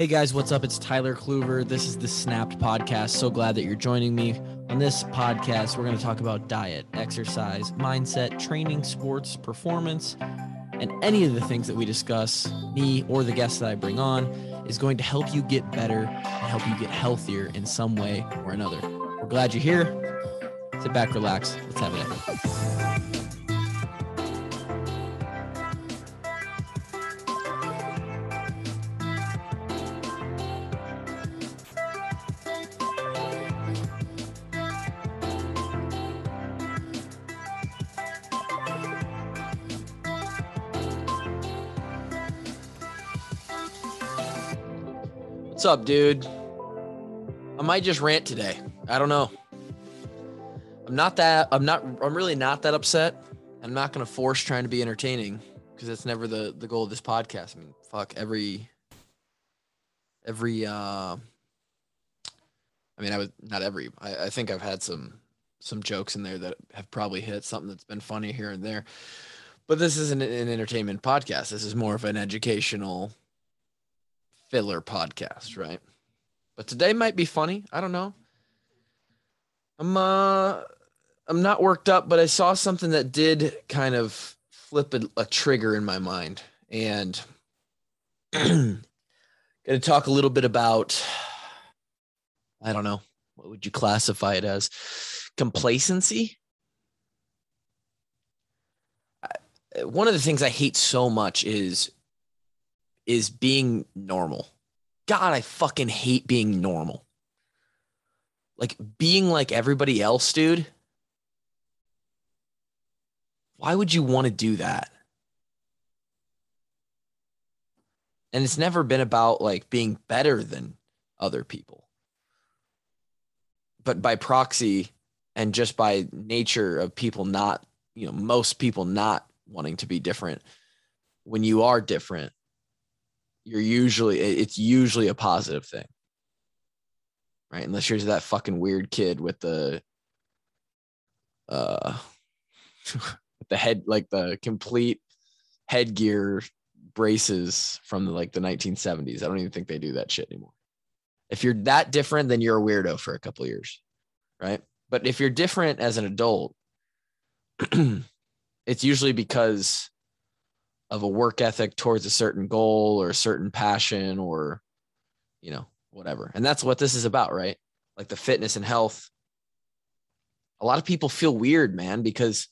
Hey guys, what's up? It's Tyler Kluver. This is the Snapped podcast. So glad that you're joining me. On this podcast, we're going to talk about diet, exercise, mindset, training, sports, performance, and any of the things that we discuss, me or the guests that I bring on, is going to help you get better and help you get healthier in some way or another. We're glad you're here. Sit back, relax. Let's have it. Up, dude? I might just rant today. I don't know. I'm not that I'm not I'm really not that upset. I'm not to force trying to be entertaining because that's never the the goal of this podcast. I mean, fuck every every uh I mean, I was not every I, I think I've had some some jokes in there that have probably hit something that's been funny here and there. But this isn't an entertainment podcast. This is more of an educational filler podcast, right? But today might be funny. I don't know. I'm uh I'm not worked up, but I saw something that did kind of flip a, a trigger in my mind. And gonna talk a little bit about I don't know, what would you classify it as? Complacency? One of the things I hate so much is is being normal. God, I fucking hate being normal. Like being like everybody else, dude. Why would you want to do that? And it's never been about like being better than other people. But by proxy and just by nature of people not, you know, most people not wanting to be different, when you are different, you're usually it's usually a positive thing. Right? Unless you're that fucking weird kid with the uh the head like the complete headgear braces from the like the 1970s i don't even think they do that shit anymore. If you're that different then you're a weirdo for a couple years. Right? But if you're different as an adult it's usually because of a work ethic towards a certain goal or a certain passion or you know whatever. And that's what this is about right? Like the fitness and health. A lot of people feel weird man because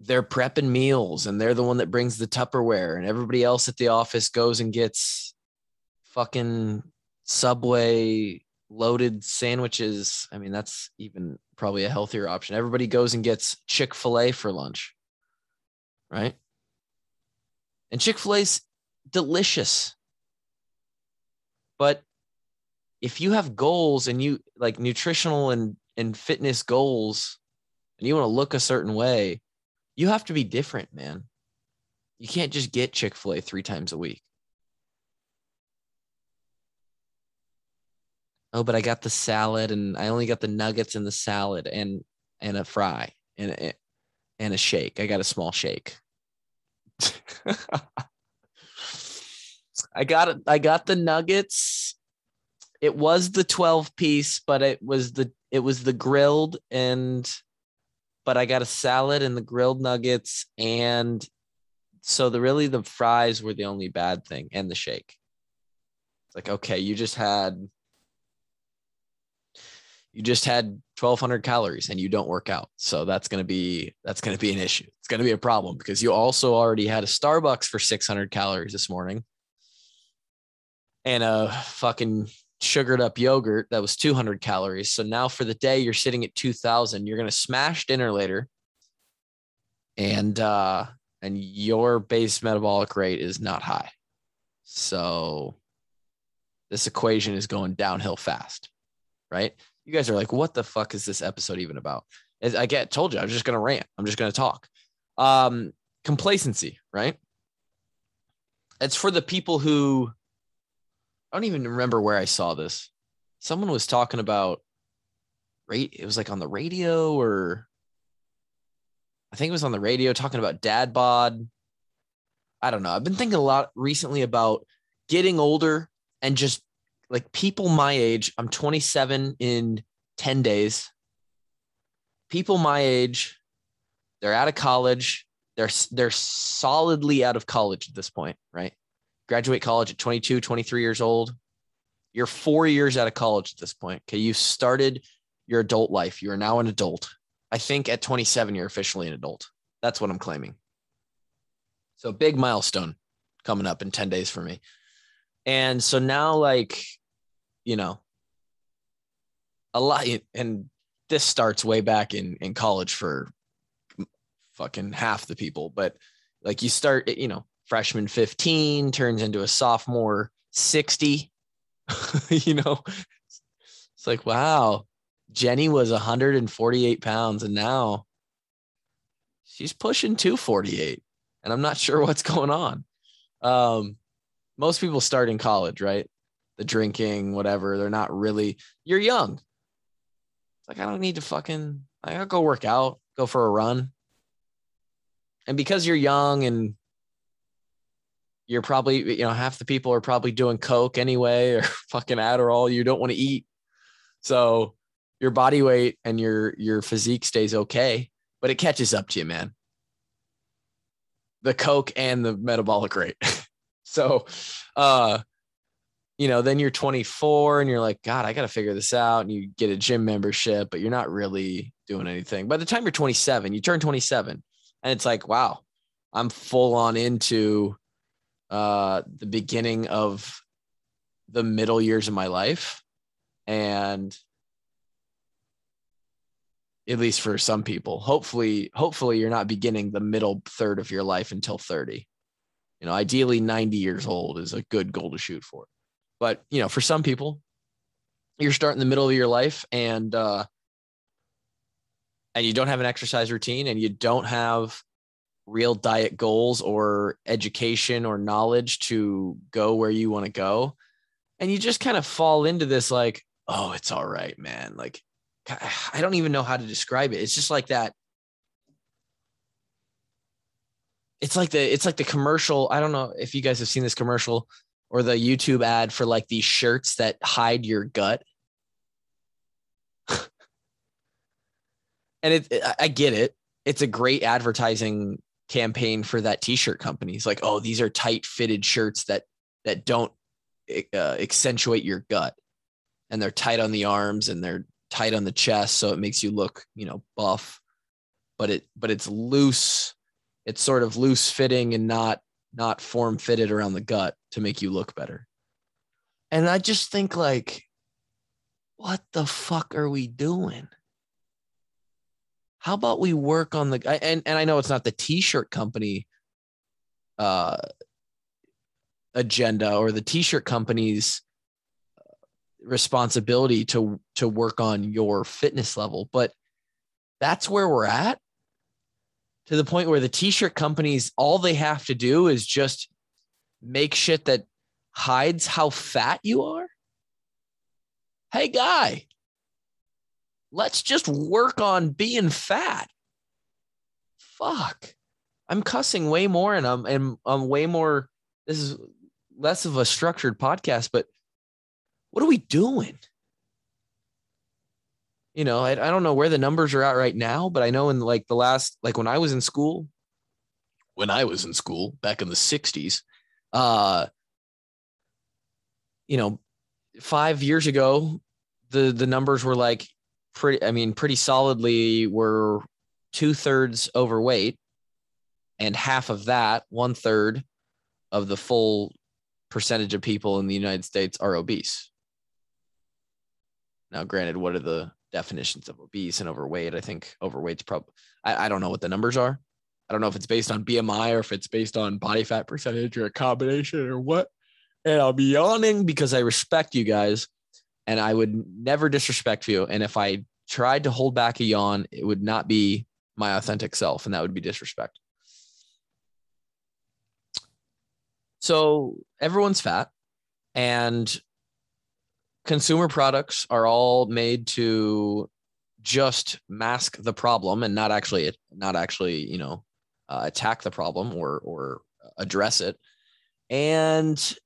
they're prepping meals and they're the one that brings the tupperware and everybody else at the office goes and gets fucking subway loaded sandwiches. I mean that's even probably a healthier option. Everybody goes and gets chick-fil-a for lunch right and Chick fil A's delicious. But if you have goals and you like nutritional and, and fitness goals and you want to look a certain way, you have to be different, man. You can't just get Chick fil A three times a week. Oh, but I got the salad and I only got the nuggets and the salad and and a fry and and a shake. I got a small shake. I got it. I got the nuggets. It was the 12 piece, but it was the it was the grilled and but I got a salad and the grilled nuggets and so the really the fries were the only bad thing and the shake. It's like okay, you just had you just had 1200 calories and you don't work out. So that's going to be that's going to be an issue. It's going to be a problem because you also already had a starbucks for 600 calories this morning and a fucking sugared up yogurt that was 200 calories. So now for the day you're sitting at 2000 you're going to smash dinner later and uh and your base metabolic rate is not high. So this equation is going downhill fast right you guys are like, what the fuck is this episode even about? As I get told you, I'm just gonna rant. I'm just gonna talk. Um, complacency, right? It's for the people who I don't even remember where I saw this. Someone was talking about rate. It was like on the radio, or I think it was on the radio talking about dad bod. I don't know. I've been thinking a lot recently about getting older and just like people my age, I'm 27 in 10 days. People my age, they're out of college. They're they're solidly out of college at this point, right? Graduate college at 22, 23 years old. You're 4 years out of college at this point. Okay, you started your adult life. You are now an adult. I think at 27 you're officially an adult. That's what I'm claiming. So big milestone coming up in 10 days for me. And so now like you know, a lot, and this starts way back in in college for fucking half the people, but like you start, you know, freshman 15 turns into a sophomore 60, you know, it's like, wow, Jenny was 148 pounds and now she's pushing 248 and I'm not sure what's going on. Um, most people start in college, right? The drinking, whatever. They're not really, you're young. It's like, I don't need to fucking, I gotta go work out, go for a run. And because you're young and you're probably, you know, half the people are probably doing Coke anyway or fucking Adderall, you don't want to eat. So your body weight and your, your physique stays okay, but it catches up to you, man. The Coke and the metabolic rate. so, uh, you know, then you're 24 and you're like, God, I got to figure this out. And you get a gym membership, but you're not really doing anything. By the time you're 27, you turn 27, and it's like, wow, I'm full on into uh, the beginning of the middle years of my life. And at least for some people, hopefully, hopefully you're not beginning the middle third of your life until 30. You know, ideally 90 years old is a good goal to shoot for. But you know, for some people, you're starting the middle of your life and uh, and you don't have an exercise routine and you don't have real diet goals or education or knowledge to go where you want to go. And you just kind of fall into this like oh it's all right man. Like i don't even know how to describe it. It's just like that. It's like the it's like the commercial i don't know if you guys have seen this commercial or the YouTube ad for like these shirts that hide your gut. and it, I get it. It's a great advertising campaign for that t-shirt company. It's like, oh, these are tight fitted shirts that that don't uh, accentuate your gut, and they're tight on the arms and they're tight on the chest, so it makes you look, you know, buff. But it but it's loose. It's sort of loose fitting and not not form fitted around the gut to make you look better. And I just think like, what the fuck are we doing? How about we work on the and and I know it's not the t-shirt company uh agenda or the t-shirt company's responsibility to to work on your fitness level, but that's where we're at to the point where the t-shirt companies all they have to do is just make shit that hides how fat you are? Hey guy let's just work on being fat. Fuck. I'm cussing way more and i'm and i'm way more this is less of a structured podcast but what are we doing? You know, I, I don't know where the numbers are at right now, but I know in like the last, like when I was in school, when I was in school back in the 60s, uh, you know, five years ago, the the numbers were like pretty, I mean, pretty solidly were two thirds overweight, and half of that, one third of the full percentage of people in the United States are obese. Now, granted, what are the definitions of obese and overweight. I think overweight's probably, I, I don't know what the numbers are. I don't know if it's based on BMI or if it's based on body fat percentage or a combination or what. And I'll be yawning because I respect you guys and I would never disrespect you. And if I tried to hold back a yawn, it would not be my authentic self and that would be disrespect. So everyone's fat and consumer products are all made to just mask the problem and not actually not actually you know uh, attack the problem or or address it and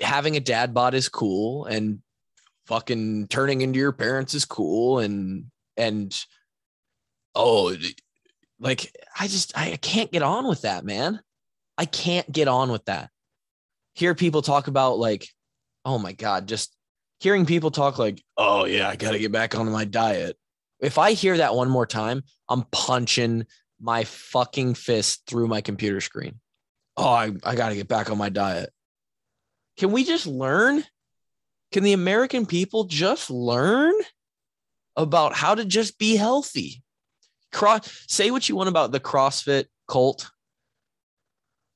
having a dad bod is cool and fucking turning into your parents is cool and and oh like I just I can't get on with that, man. I can't get on with that. Hear people talk about like, oh my God, just hearing people talk like, oh yeah, I gotta get back on my diet. If I hear that one more time, I'm punching my fucking fist through my computer screen. Oh, I, I gotta get back on my diet. Can we just learn? Can the American people just learn about how to just be healthy? Cross say what you want about the CrossFit cult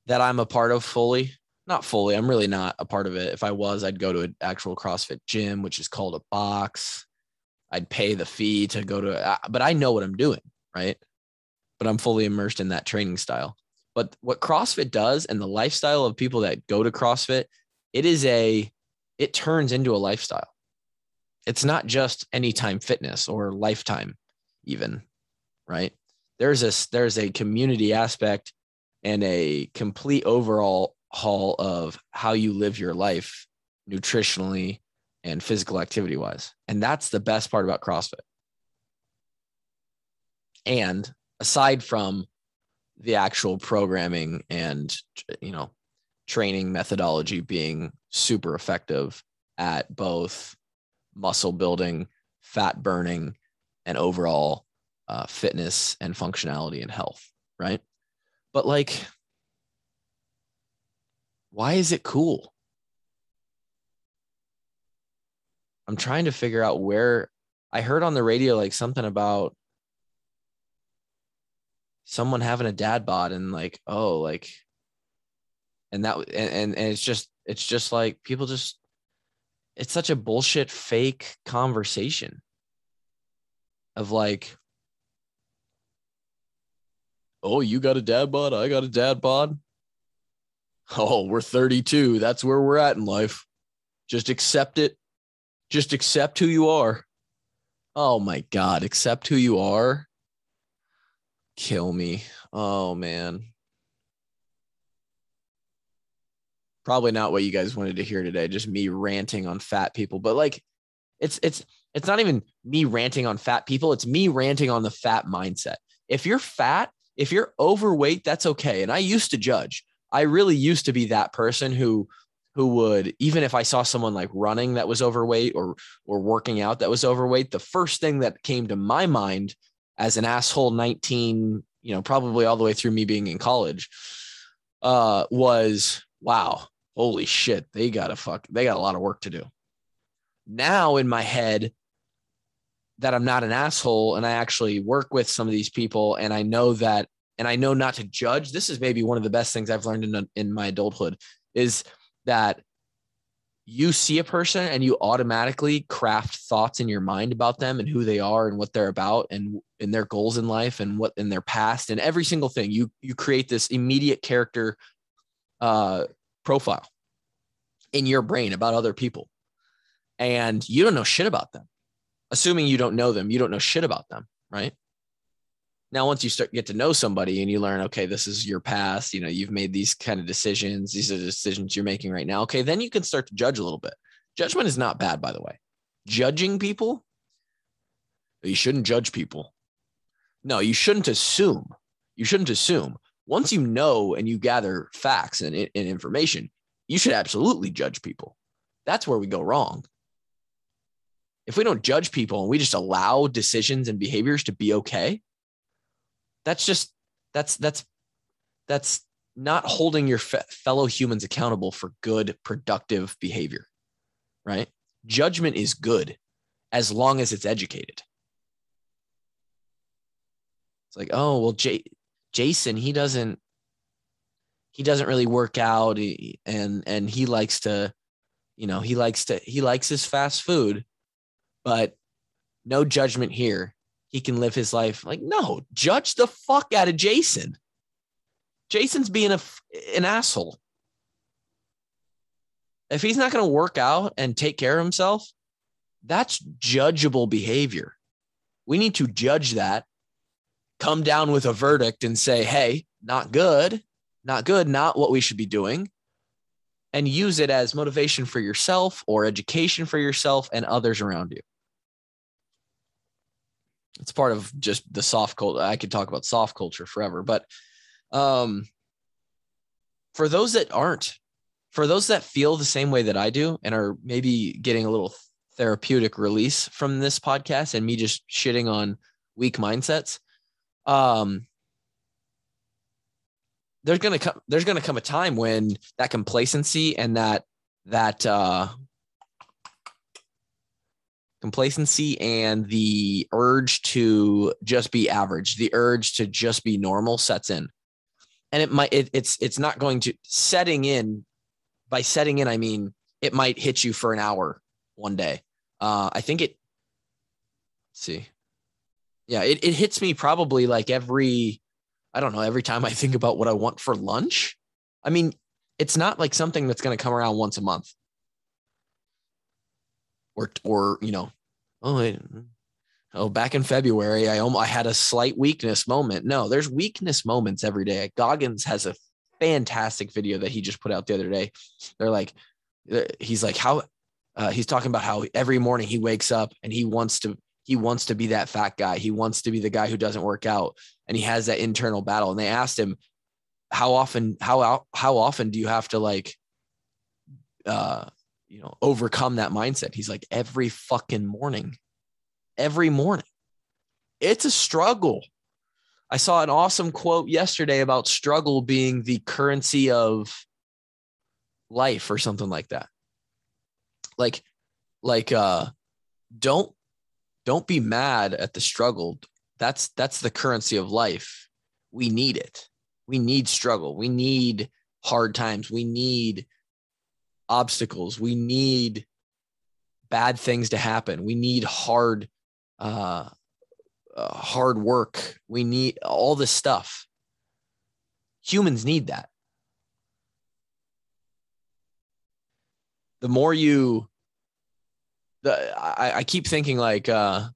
that I'm a part of fully. Not fully. I'm really not a part of it. If I was, I'd go to an actual CrossFit gym, which is called a box. I'd pay the fee to go to, uh, but I know what I'm doing, right? But I'm fully immersed in that training style. But what CrossFit does and the lifestyle of people that go to CrossFit, it is a, it turns into a lifestyle. It's not just anytime fitness or lifetime, even, right? There's a, there's a community aspect and a complete overall haul of how you live your life nutritionally and physical activity wise. And that's the best part about CrossFit. And aside from the actual programming and you know training methodology being super effective at both muscle building, fat burning, and overall uh, fitness and functionality and health, right? But like, why is it cool? I'm trying to figure out where I heard on the radio like something about someone having a dad bod and like, oh, like, and that, and, and, and it's just, it's just like people just, it's such a bullshit fake conversation of like, oh, you got a dad bod, I got a dad bod. Oh, we're 32. That's where we're at in life. Just accept it just accept who you are. Oh my God, accept who you are. Kill me. Oh man. Probably not what you guys wanted to hear today, just me ranting on fat people. But like it's it's it's not even me ranting on fat people, it's me ranting on the fat mindset. If you're fat, if you're overweight, that's okay. And I used to judge. I really used to be that person who who would even if I saw someone like running that was overweight or or working out that was overweight, the first thing that came to my mind as an asshole 19, you know, probably all the way through me being in college, uh, was wow, holy shit, they got a fuck, they got a lot of work to do. Now in my head, that I'm not an asshole and I actually work with some of these people and I know that and I know not to judge. This is maybe one of the best things I've learned in in my adulthood is that you see a person and you automatically craft thoughts in your mind about them and who they are and what they're about and in their goals in life and what in their past and every single thing. You you create this immediate character uh profile in your brain about other people. And you don't know shit about them assuming you don't know them. You don't know shit about them right now once you start get to know somebody and you learn okay this is your past you know you've made these kind of decisions these are the decisions you're making right now okay then you can start to judge a little bit. Judgment is not bad by the way. Judging people you shouldn't judge people. No you shouldn't assume. You shouldn't assume. Once you know and you gather facts and, and information you should absolutely judge people. That's where we go wrong. If we don't judge people and we just allow decisions and behaviors to be okay that's just that's that's that's not holding your fe- fellow humans accountable for good productive behavior right? Judgment is good as long as it's educated. It's like oh well J- jason he doesn't he doesn't really work out. And and he likes to you know he likes to he likes his fast food but no judgment here he can live his life. Like, no, judge the fuck out of Jason. Jason's being a, an asshole. If he's not going to work out and take care of himself, that's judgeable behavior. We need to judge that, come down with a verdict and say, hey, not good, not good, not what we should be doing. and use it as motivation for yourself or education for yourself and others around you. It's part of just the soft culture. I could talk about soft culture forever, but um, for those that aren't, for those that feel the same way that I do and are maybe getting a little therapeutic release from this podcast and me just shitting on weak mindsets, um, there's gonna come there's gonna come a time when that complacency and that that uh complacency and the urge to just be average the urge to just be normal sets in. And it might it, it's it's not going to setting in by setting in i mean it might hit you for an hour one day. Uh i think it see. Yeah it, it hits me probably like every I don't know, every time I think about what I want for lunch, I mean, it's not like something that's going to come around once a month. Or, or, you know, oh, wait, oh, back in February, I almost, I had a slight weakness moment. No, there's weakness moments every day. Goggins has a fantastic video that he just put out the other day. They're like, he's like, how, uh, he's talking about how every morning he wakes up and he wants to he wants to be that fat guy. He wants to be the guy who doesn't work out and he has that internal battle. And they asked him, how often, how, how often do you have to like, uh, you know, overcome that mindset? He's like, every fucking morning, every morning. It's a struggle. I saw an awesome quote yesterday about struggle being the currency of life or something like that. Like, like, uh, don't don't be mad at the struggle. That's that's the currency of life. We need it. We need struggle. We need hard times. We need obstacles. We need bad things to happen. We need hard uh, uh, hard work. We need all this stuff. Humans need that. The more you the I, I keep thinking like uh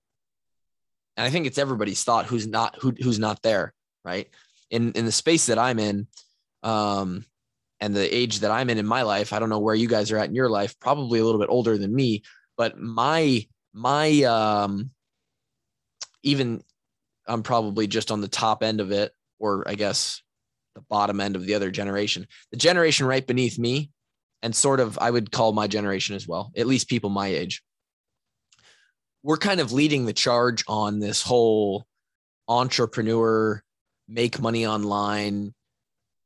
and I think it's everybody's thought who's not who who's not there, right? In in the space that I'm in, um, and the age that I'm in in my life, I don't know where you guys are at in your life, probably a little bit older than me, but my my um even I'm probably just on the top end of it, or I guess the bottom end of the other generation. The generation right beneath me, and sort of I would call my generation as well, at least people my age we're kind of leading the charge on this whole entrepreneur make money online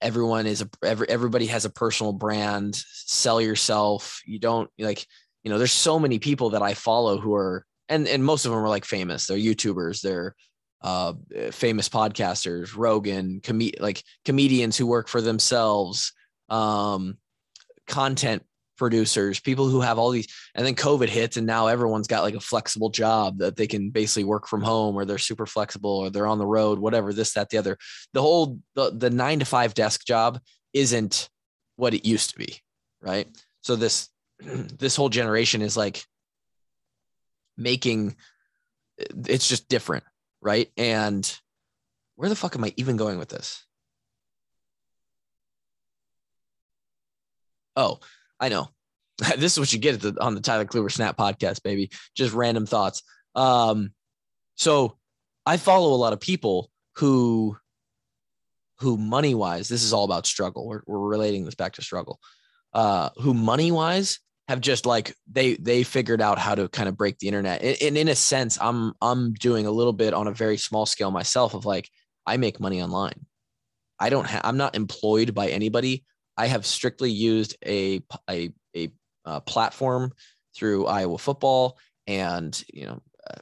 everyone is a every, everybody has a personal brand. Sell yourself. You don't like you know there's so many people that i follow who are and and most of them are like famous. They're youtubers. They're uh famous podcasters. Rogan com- like comedians who work for themselves. Um content producers, people who have all these, and then COVID hits, and now everyone's got like a flexible job that they can basically work from home, or they're super flexible, or they're on the road, whatever, this, that, the other. The whole the, the nine to five desk job isn't what it used to be, right? So this this whole generation is like making it's just different, right? And where the fuck am I even going with this? Oh, I know. this is what you get the, on the Tyler Kluver Snap podcast, baby. Just random thoughts. Um, so I follow a lot of people who, who money wise, this is all about struggle. We're, we're relating this back to struggle. Uh, who money wise have just like they they figured out how to kind of break the internet. And, and in a sense, I'm I'm doing a little bit on a very small scale myself of like I make money online. I don't have I'm not employed by anybody. I have strictly used a a a uh, platform through Iowa football, and you know, uh,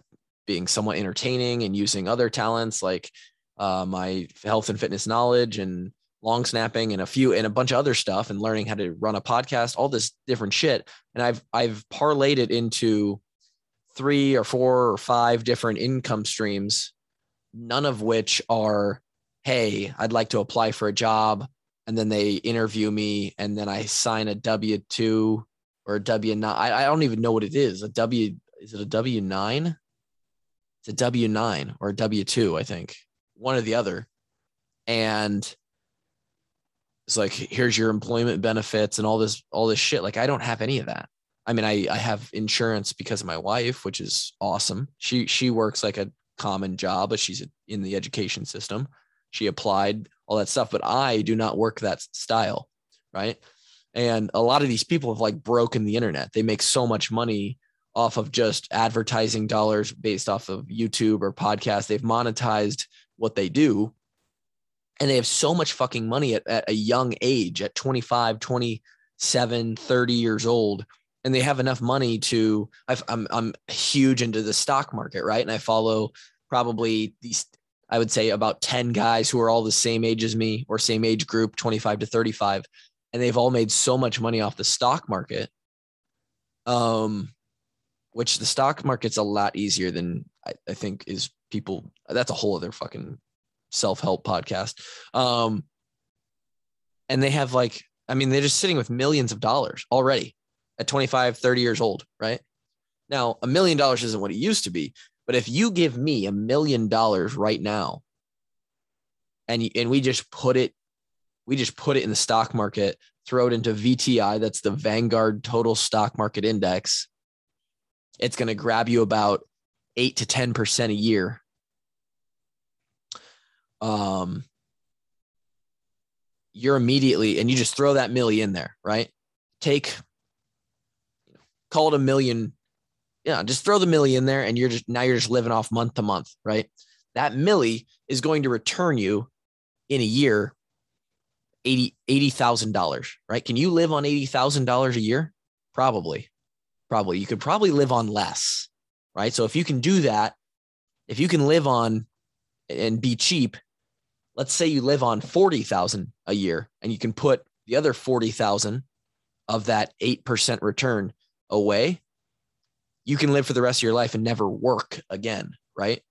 being somewhat entertaining and using other talents like uh, my health and fitness knowledge and long snapping and a few and a bunch of other stuff and learning how to run a podcast, all this different shit. And I've I've parlayed it into three or four or five different income streams, none of which are, hey, I'd like to apply for a job and then they interview me and then I sign a W two or a W nine. I, I don't even know what it is. A W is it a W nine? It's a W nine or a W two, I think. One or the other. And it's like here's your employment benefits and all this all this shit like i don't have any of that i mean i i have insurance because of my wife which is awesome she she works like a common job but she's in the education system she applied all that stuff but i do not work that style right? And a lot of these people have like broken the internet. They make so much money off of just advertising dollars based off of youtube or podcast they've monetized what they do and they have so much fucking money at, at a young age at 25 27 30 years old and they have enough money to i am I'm huge into the stock market right? And i follow probably these i would say about 10 guys who are all the same age as me or same age group 25 to 35 and they've all made so much money off the stock market um which the stock market's a lot easier than I, I think is people that's a whole other fucking self-help podcast. Um, and they have like, I mean, they're just sitting with millions of dollars already at 25, 30 years old, right? Now, a million dollars isn't what it used to be, but if you give me a million dollars right now and, and we just put it, we just put it in the stock market, throw it into VTI, that's the Vanguard Total Stock Market Index. It's going to grab you about eight to 10% a year um, you're immediately and you just throw that milli in there, right? Take, call it a million. Yeah, just throw the milli in there, and you're just now you're just living off month to month, right? That milli is going to return you in a year eighty thousand dollars, right? Can you live on eighty thousand dollars a year? Probably, probably. You could probably live on less, right? So if you can do that, if you can live on and be cheap, let's say you live on 40,000 a year and you can put the other 40,000 of that 8% return away, you can live for the rest of your life and never work again, right?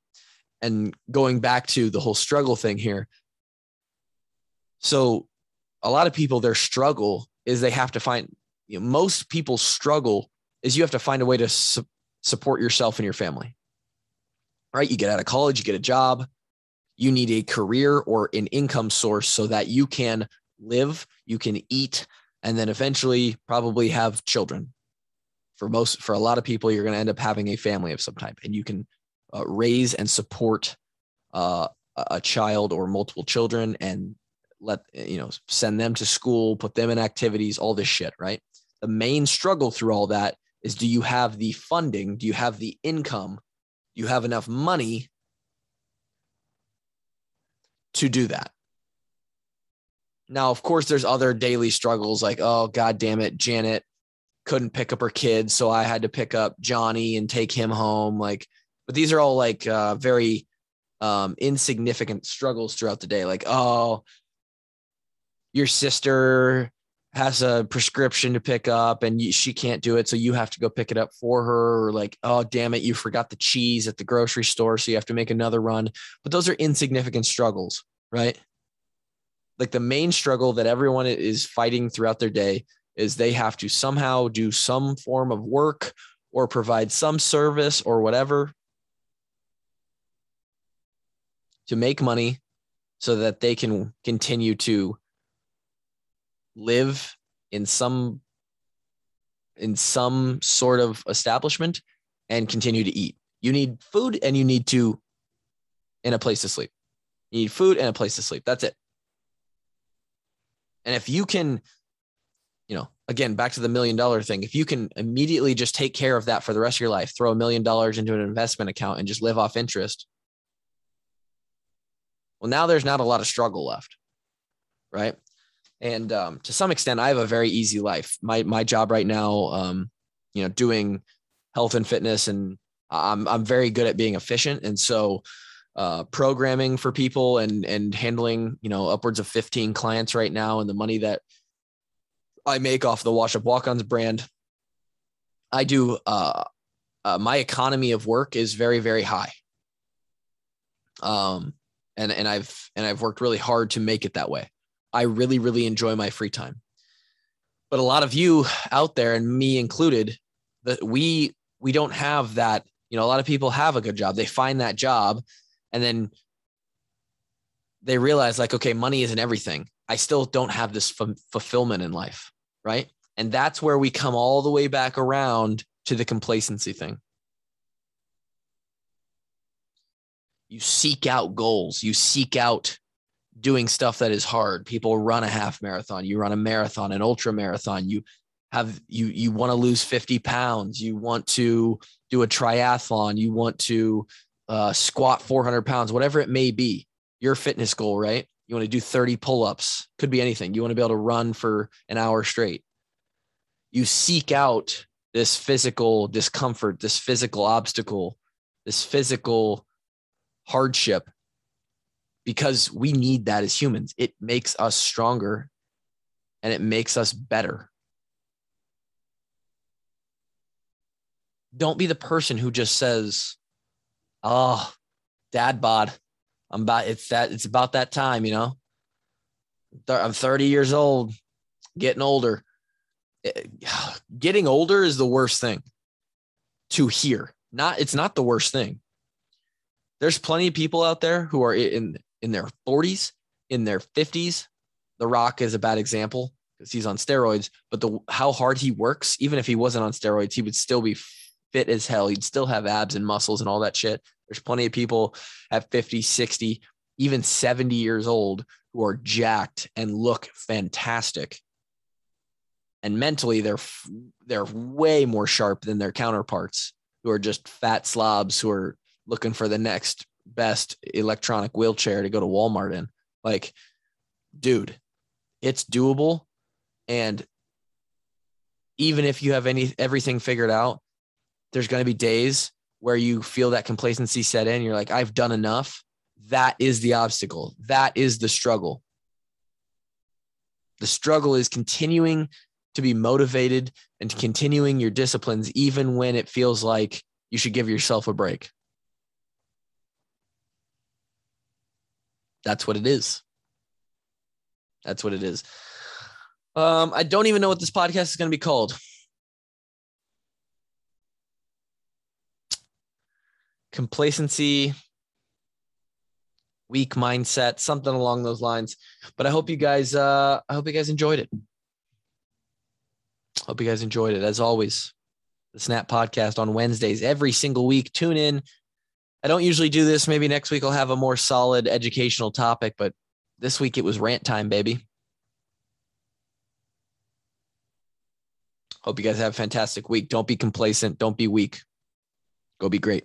And going back to the whole struggle thing here. So, a lot of people, their struggle is they have to find, you know, most people's struggle is you have to find a way to su- support yourself and your family, right? You get out of college, you get a job, you need a career or an income source so that you can live, you can eat, and then eventually probably have children. For most, for a lot of people, you're going to end up having a family of some type, and you can uh, raise and support uh, a child or multiple children, and let you know send them to school, put them in activities, all this shit. Right. The main struggle through all that is: do you have the funding? Do you have the income? Do you have enough money to do that. Now, of course, there's other daily struggles like, oh, God damn it, Janet couldn't pick up her kids. So I had to pick up Johnny and take him home. Like, but these are all like uh, very um, insignificant struggles throughout the day. Like, oh, your sister has a prescription to pick up and she can't do it. So you have to go pick it up for her. Or like, oh, damn it, you forgot the cheese at the grocery store. So you have to make another run. But those are insignificant struggles, right? Like the main struggle that everyone is fighting throughout their day is they have to somehow do some form of work or provide some service or whatever to make money so that they can continue to live in some in some sort of establishment and continue to eat. You need food and you need to in a place to sleep. You need food and a place to sleep. That's it. And if you can, you know, again, back to the million dollar thing, if you can immediately just take care of that for the rest of your life, throw a million dollars into an investment account and just live off interest. Well, now there's not a lot of struggle left. Right. And um, to some extent, I have a very easy life. My my job right now, um, you know, doing health and fitness, and I'm I'm very good at being efficient. And so, uh, programming for people and and handling, you know, upwards of 15 clients right now, and the money that I make off the Wash Up Walk-Ons brand, I do. Uh, uh, my economy of work is very very high. Um, and and I've and I've worked really hard to make it that way. I really, really enjoy my free time. But a lot of you out there, and me included, that we we don't have that. You know, a lot of people have a good job. They find that job, and then they realize like, okay, money isn't everything. I still don't have this f- fulfillment in life. Right. And that's where we come all the way back around to the complacency thing. You seek out goals, you seek out doing stuff that is hard. People run a half marathon, you run a marathon, an ultra marathon, you have you you want to lose 50 pounds, you want to do a triathlon, you want to uh, squat 400 pounds, whatever it may be, your fitness goal, right? You want to do 30 pull ups, could be anything. You want to be able to run for an hour straight. You seek out this physical discomfort, this physical obstacle, this physical hardship because we need that as humans. It makes us stronger and it makes us better. Don't be the person who just says, "Oh, dad bod, I'm about it's that it's about that time, you know. I'm 30 years old, getting older. Eh, getting older is the worst thing to hear. Not it's not the worst thing. There's plenty of people out there who are in in their 40s, in their 50s. The Rock is a bad example because he's on steroids, but the how hard he works, even if he wasn't on steroids, he would still be fit as hell. He'd still have abs and muscles and all that shit. There's plenty of people at 50, 60, even 70 years old who are jacked and look fantastic. And mentally they're they're way more sharp than their counterparts who are just fat slobs who are looking for the next best electronic wheelchair to go to Walmart in. Like, dude, it's doable. And even if you have any everything figured out, there's going to be days where you feel that complacency set in. You're like, I've done enough. That is the obstacle. That is the struggle. The struggle is continuing to be motivated and continuing your disciplines, even when it feels like you should give yourself a break. That's what it is. That's what it is. Um, I don't even know what this podcast is going to be called. Complacency, weak mindset, something along those lines. But I hope you guys, uh, I hope you guys enjoyed it. Hope you guys enjoyed it. As always, the Snap Podcast on Wednesdays every single week. Tune in, I don't usually do this. Maybe next week I'll have a more solid educational topic, but this week it was rant time, baby. Hope you guys have a fantastic week. Don't be complacent. Don't be weak. Go be great.